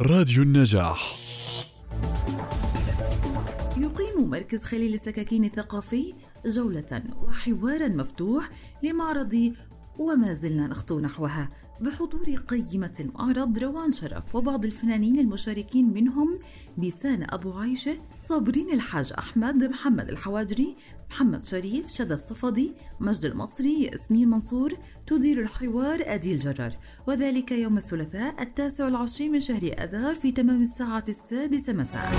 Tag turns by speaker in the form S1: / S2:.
S1: راديو النجاح.
S2: يقيم مركز خليل السكاكين الثقافي جولة وحوارا مفتوح لمعرض وما زلنا نخطو نحوها بحضور قيمة المعرض روان شرف وبعض الفنانين المشاركين منهم بيسان أبو عايشة صابرين الحاج أحمد محمد الحواجري محمد شريف شدى الصفدي مجد المصري ياسمين منصور تدير الحوار أدي الجرار وذلك يوم الثلاثاء التاسع والعشرين من شهر أذار في تمام الساعة السادسة مساء.